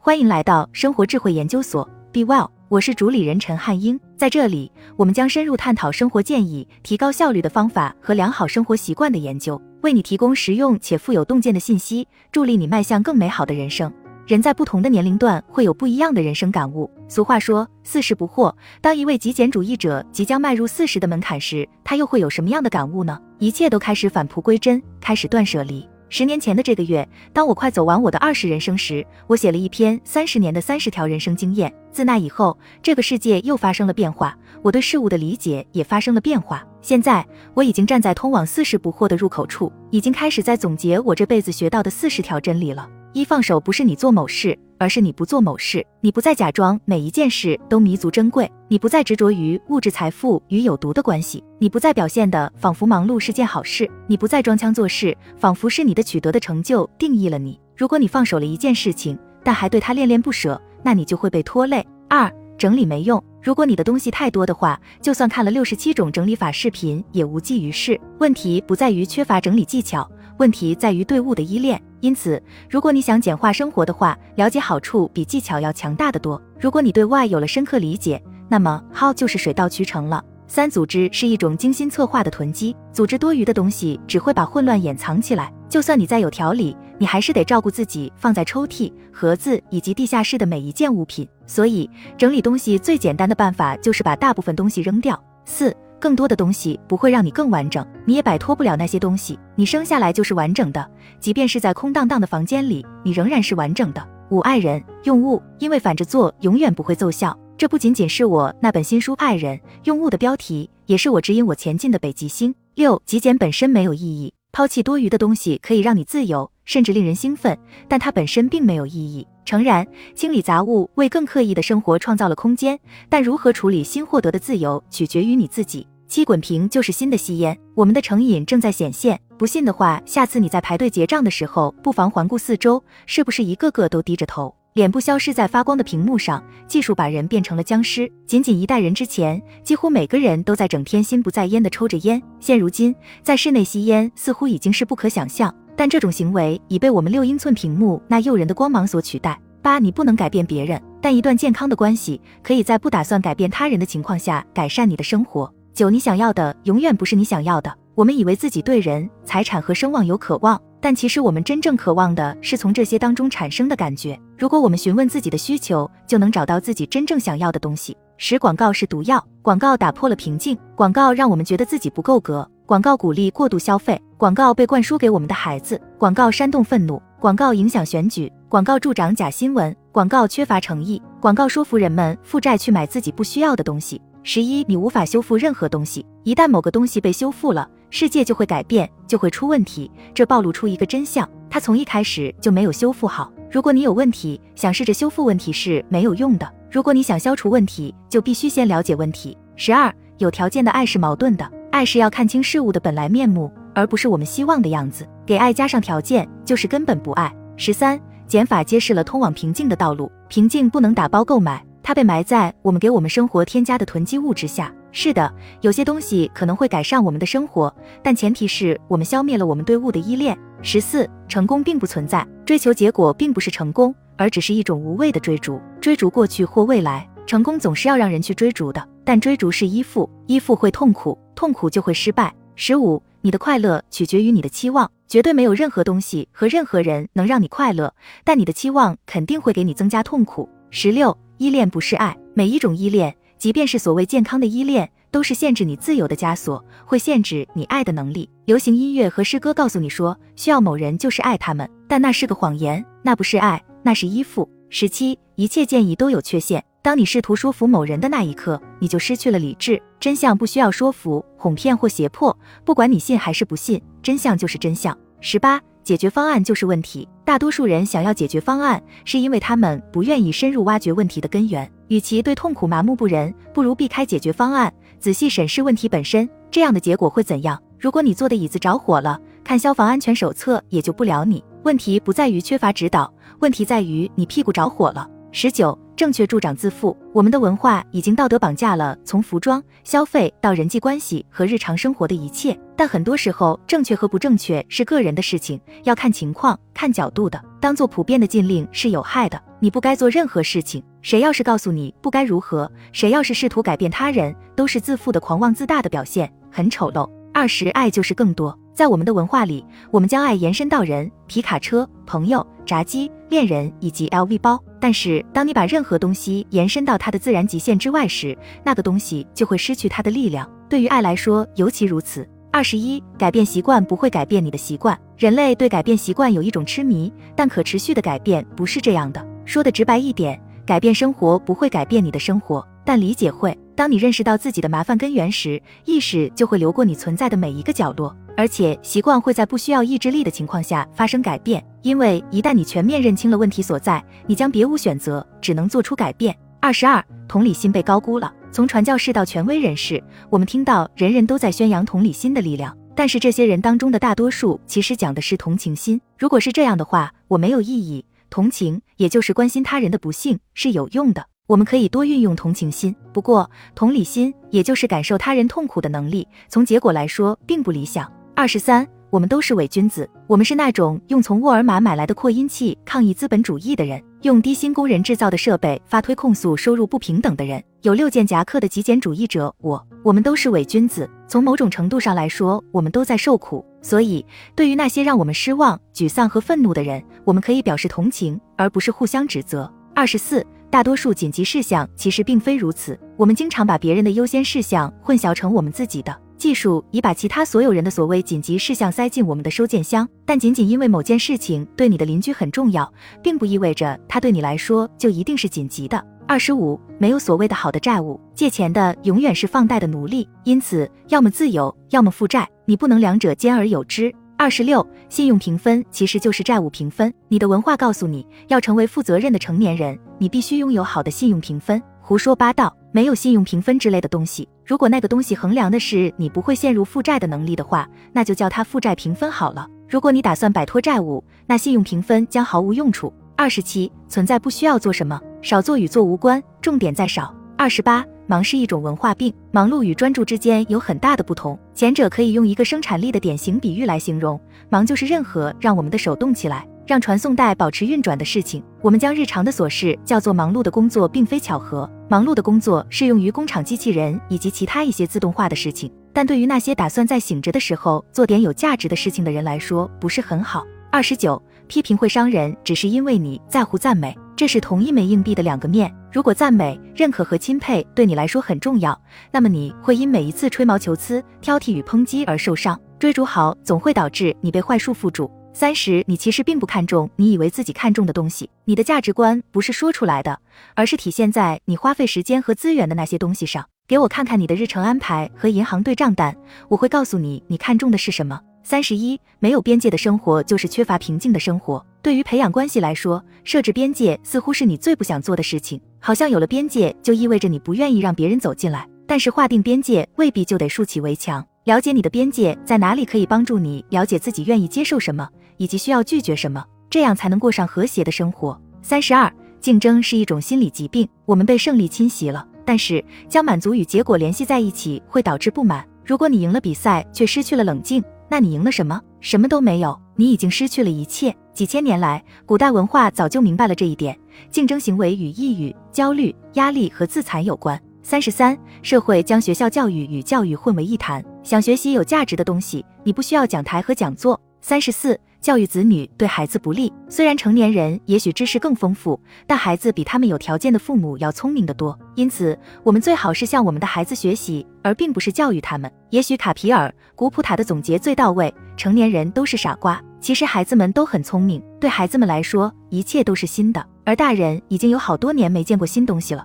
欢迎来到生活智慧研究所，Be Well，我是主理人陈汉英。在这里，我们将深入探讨生活建议、提高效率的方法和良好生活习惯的研究，为你提供实用且富有洞见的信息，助力你迈向更美好的人生。人在不同的年龄段会有不一样的人生感悟。俗话说“四十不惑”，当一位极简主义者即将迈入四十的门槛时，他又会有什么样的感悟呢？一切都开始返璞归真，开始断舍离。十年前的这个月，当我快走完我的二十人生时，我写了一篇三十年的三十条人生经验。自那以后，这个世界又发生了变化，我对事物的理解也发生了变化。现在，我已经站在通往四十不惑的入口处，已经开始在总结我这辈子学到的四十条真理了。一放手不是你做某事，而是你不做某事。你不再假装每一件事都弥足珍贵，你不再执着于物质财富与有毒的关系，你不再表现的仿佛忙碌是件好事，你不再装腔作势，仿佛是你的取得的成就定义了你。如果你放手了一件事情，但还对他恋恋不舍，那你就会被拖累。二整理没用。如果你的东西太多的话，就算看了六十七种整理法视频也无济于事。问题不在于缺乏整理技巧，问题在于对物的依恋。因此，如果你想简化生活的话，了解好处比技巧要强大的多。如果你对外有了深刻理解，那么 how 就是水到渠成了。三组织是一种精心策划的囤积，组织多余的东西只会把混乱掩藏起来。就算你再有条理，你还是得照顾自己放在抽屉、盒子以及地下室的每一件物品。所以，整理东西最简单的办法就是把大部分东西扔掉。四。更多的东西不会让你更完整，你也摆脱不了那些东西。你生下来就是完整的，即便是在空荡荡的房间里，你仍然是完整的。五爱人用物，因为反着做永远不会奏效。这不仅仅是我那本新书《爱人用物》的标题，也是我指引我前进的北极星。六极简本身没有意义，抛弃多余的东西可以让你自由，甚至令人兴奋，但它本身并没有意义。诚然，清理杂物为更刻意的生活创造了空间，但如何处理新获得的自由，取决于你自己。七滚瓶就是新的吸烟，我们的成瘾正在显现。不信的话，下次你在排队结账的时候，不妨环顾四周，是不是一个个都低着头，脸部消失在发光的屏幕上？技术把人变成了僵尸。仅仅一代人之前，几乎每个人都在整天心不在焉的抽着烟。现如今，在室内吸烟似乎已经是不可想象。但这种行为已被我们六英寸屏幕那诱人的光芒所取代。八，你不能改变别人，但一段健康的关系可以在不打算改变他人的情况下改善你的生活。九，你想要的永远不是你想要的。我们以为自己对人、财产和声望有渴望，但其实我们真正渴望的是从这些当中产生的感觉。如果我们询问自己的需求，就能找到自己真正想要的东西。十，广告是毒药，广告打破了平静，广告让我们觉得自己不够格。广告鼓励过度消费，广告被灌输给我们的孩子，广告煽动愤怒，广告影响选举，广告助长假新闻，广告缺乏诚意，广告说服人们负债去买自己不需要的东西。十一，你无法修复任何东西，一旦某个东西被修复了，世界就会改变，就会出问题。这暴露出一个真相，它从一开始就没有修复好。如果你有问题，想试着修复问题是没有用的。如果你想消除问题，就必须先了解问题。十二，有条件的爱是矛盾的。爱是要看清事物的本来面目，而不是我们希望的样子。给爱加上条件，就是根本不爱。十三，减法揭示了通往平静的道路。平静不能打包购买，它被埋在我们给我们生活添加的囤积物之下。是的，有些东西可能会改善我们的生活，但前提是我们消灭了我们对物的依恋。十四，成功并不存在，追求结果并不是成功，而只是一种无谓的追逐，追逐过去或未来。成功总是要让人去追逐的，但追逐是依附，依附会痛苦。痛苦就会失败。十五，你的快乐取决于你的期望，绝对没有任何东西和任何人能让你快乐，但你的期望肯定会给你增加痛苦。十六，依恋不是爱，每一种依恋，即便是所谓健康的依恋，都是限制你自由的枷锁，会限制你爱的能力。流行音乐和诗歌告诉你说需要某人就是爱他们，但那是个谎言，那不是爱，那是依附。十七，一切建议都有缺陷。当你试图说服某人的那一刻，你就失去了理智。真相不需要说服、哄骗或胁迫，不管你信还是不信，真相就是真相。十八，解决方案就是问题。大多数人想要解决方案，是因为他们不愿意深入挖掘问题的根源。与其对痛苦麻木不仁，不如避开解决方案，仔细审视问题本身。这样的结果会怎样？如果你坐的椅子着火了，看消防安全手册也救不了你。问题不在于缺乏指导，问题在于你屁股着火了。十九，正确助长自负。我们的文化已经道德绑架了从服装、消费到人际关系和日常生活的一切，但很多时候，正确和不正确是个人的事情，要看情况、看角度的。当做普遍的禁令是有害的，你不该做任何事情。谁要是告诉你不该如何，谁要是试图改变他人，都是自负的狂妄自大的表现，很丑陋。二十，爱就是更多。在我们的文化里，我们将爱延伸到人、皮卡车、朋友、炸鸡、恋人以及 LV 包。但是，当你把任何东西延伸到它的自然极限之外时，那个东西就会失去它的力量。对于爱来说，尤其如此。二十一，改变习惯不会改变你的习惯。人类对改变习惯有一种痴迷，但可持续的改变不是这样的。说的直白一点，改变生活不会改变你的生活，但理解会。当你认识到自己的麻烦根源时，意识就会流过你存在的每一个角落。而且习惯会在不需要意志力的情况下发生改变，因为一旦你全面认清了问题所在，你将别无选择，只能做出改变。二十二，同理心被高估了。从传教士到权威人士，我们听到人人都在宣扬同理心的力量，但是这些人当中的大多数其实讲的是同情心。如果是这样的话，我没有异议。同情，也就是关心他人的不幸，是有用的。我们可以多运用同情心。不过，同理心，也就是感受他人痛苦的能力，从结果来说并不理想。二十三，我们都是伪君子。我们是那种用从沃尔玛买来的扩音器抗议资本主义的人，用低薪工人制造的设备发推控诉收入不平等的人，有六件夹克的极简主义者。我，我们都是伪君子。从某种程度上来说，我们都在受苦。所以，对于那些让我们失望、沮丧和愤怒的人，我们可以表示同情，而不是互相指责。二十四，大多数紧急事项其实并非如此。我们经常把别人的优先事项混淆成我们自己的。技术已把其他所有人的所谓紧急事项塞进我们的收件箱，但仅仅因为某件事情对你的邻居很重要，并不意味着它对你来说就一定是紧急的。二十五，没有所谓的好的债务，借钱的永远是放贷的奴隶，因此要么自由，要么负债，你不能两者兼而有之。二十六，信用评分其实就是债务评分，你的文化告诉你要成为负责任的成年人，你必须拥有好的信用评分。胡说八道，没有信用评分之类的东西。如果那个东西衡量的是你不会陷入负债的能力的话，那就叫它负债评分好了。如果你打算摆脱债务，那信用评分将毫无用处。二十七，存在不需要做什么，少做与做无关，重点在少。二十八，忙是一种文化病，忙碌与专注之间有很大的不同，前者可以用一个生产力的典型比喻来形容，忙就是任何让我们的手动起来。让传送带保持运转的事情，我们将日常的琐事叫做忙碌的工作，并非巧合。忙碌的工作适用于工厂机器人以及其他一些自动化的事情，但对于那些打算在醒着的时候做点有价值的事情的人来说，不是很好。二十九，批评会伤人，只是因为你在乎赞美，这是同一枚硬币的两个面。如果赞美、认可和钦佩对你来说很重要，那么你会因每一次吹毛求疵、挑剔与抨击而受伤。追逐好总会导致你被坏束缚住。三十，你其实并不看重你以为自己看重的东西。你的价值观不是说出来的，而是体现在你花费时间和资源的那些东西上。给我看看你的日程安排和银行对账单，我会告诉你你看重的是什么。三十一，没有边界的生活就是缺乏平静的生活。对于培养关系来说，设置边界似乎是你最不想做的事情，好像有了边界就意味着你不愿意让别人走进来。但是划定边界未必就得竖起围墙。了解你的边界在哪里，可以帮助你了解自己愿意接受什么。以及需要拒绝什么，这样才能过上和谐的生活。三十二，竞争是一种心理疾病，我们被胜利侵袭了，但是将满足与结果联系在一起会导致不满。如果你赢了比赛却失去了冷静，那你赢了什么？什么都没有，你已经失去了一切。几千年来，古代文化早就明白了这一点。竞争行为与抑郁、焦虑、压力和自残有关。三十三，社会将学校教育与教育混为一谈。想学习有价值的东西，你不需要讲台和讲座。三十四。教育子女对孩子不利。虽然成年人也许知识更丰富，但孩子比他们有条件的父母要聪明得多。因此，我们最好是向我们的孩子学习，而并不是教育他们。也许卡皮尔·古普塔的总结最到位：成年人都是傻瓜，其实孩子们都很聪明。对孩子们来说，一切都是新的，而大人已经有好多年没见过新东西了。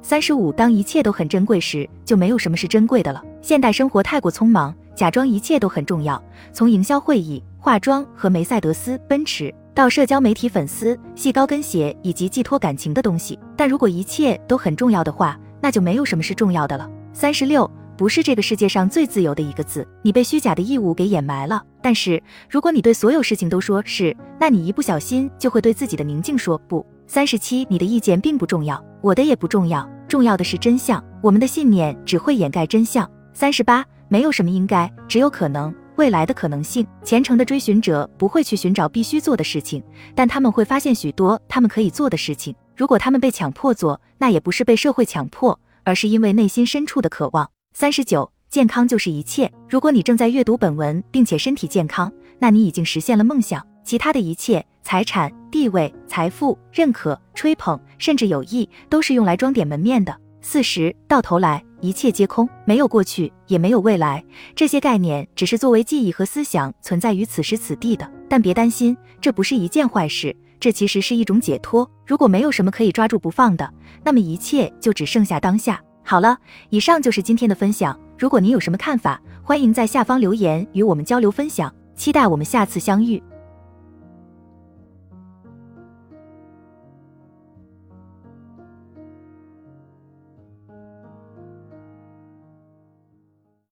三十五，当一切都很珍贵时，就没有什么是珍贵的了。现代生活太过匆忙，假装一切都很重要，从营销会议。化妆和梅赛德斯奔驰到社交媒体粉丝细高跟鞋以及寄托感情的东西，但如果一切都很重要的话，那就没有什么是重要的了。三十六不是这个世界上最自由的一个字，你被虚假的义务给掩埋了。但是如果你对所有事情都说是，那你一不小心就会对自己的宁静说不。三十七，你的意见并不重要，我的也不重要，重要的是真相。我们的信念只会掩盖真相。三十八，没有什么应该，只有可能。未来的可能性，虔诚的追寻者不会去寻找必须做的事情，但他们会发现许多他们可以做的事情。如果他们被强迫做，那也不是被社会强迫，而是因为内心深处的渴望。三十九，健康就是一切。如果你正在阅读本文，并且身体健康，那你已经实现了梦想。其他的一切，财产、地位、财富、认可、吹捧，甚至友谊，都是用来装点门面的。四十，到头来。一切皆空，没有过去，也没有未来。这些概念只是作为记忆和思想存在于此时此地的。但别担心，这不是一件坏事，这其实是一种解脱。如果没有什么可以抓住不放的，那么一切就只剩下当下。好了，以上就是今天的分享。如果您有什么看法，欢迎在下方留言与我们交流分享。期待我们下次相遇。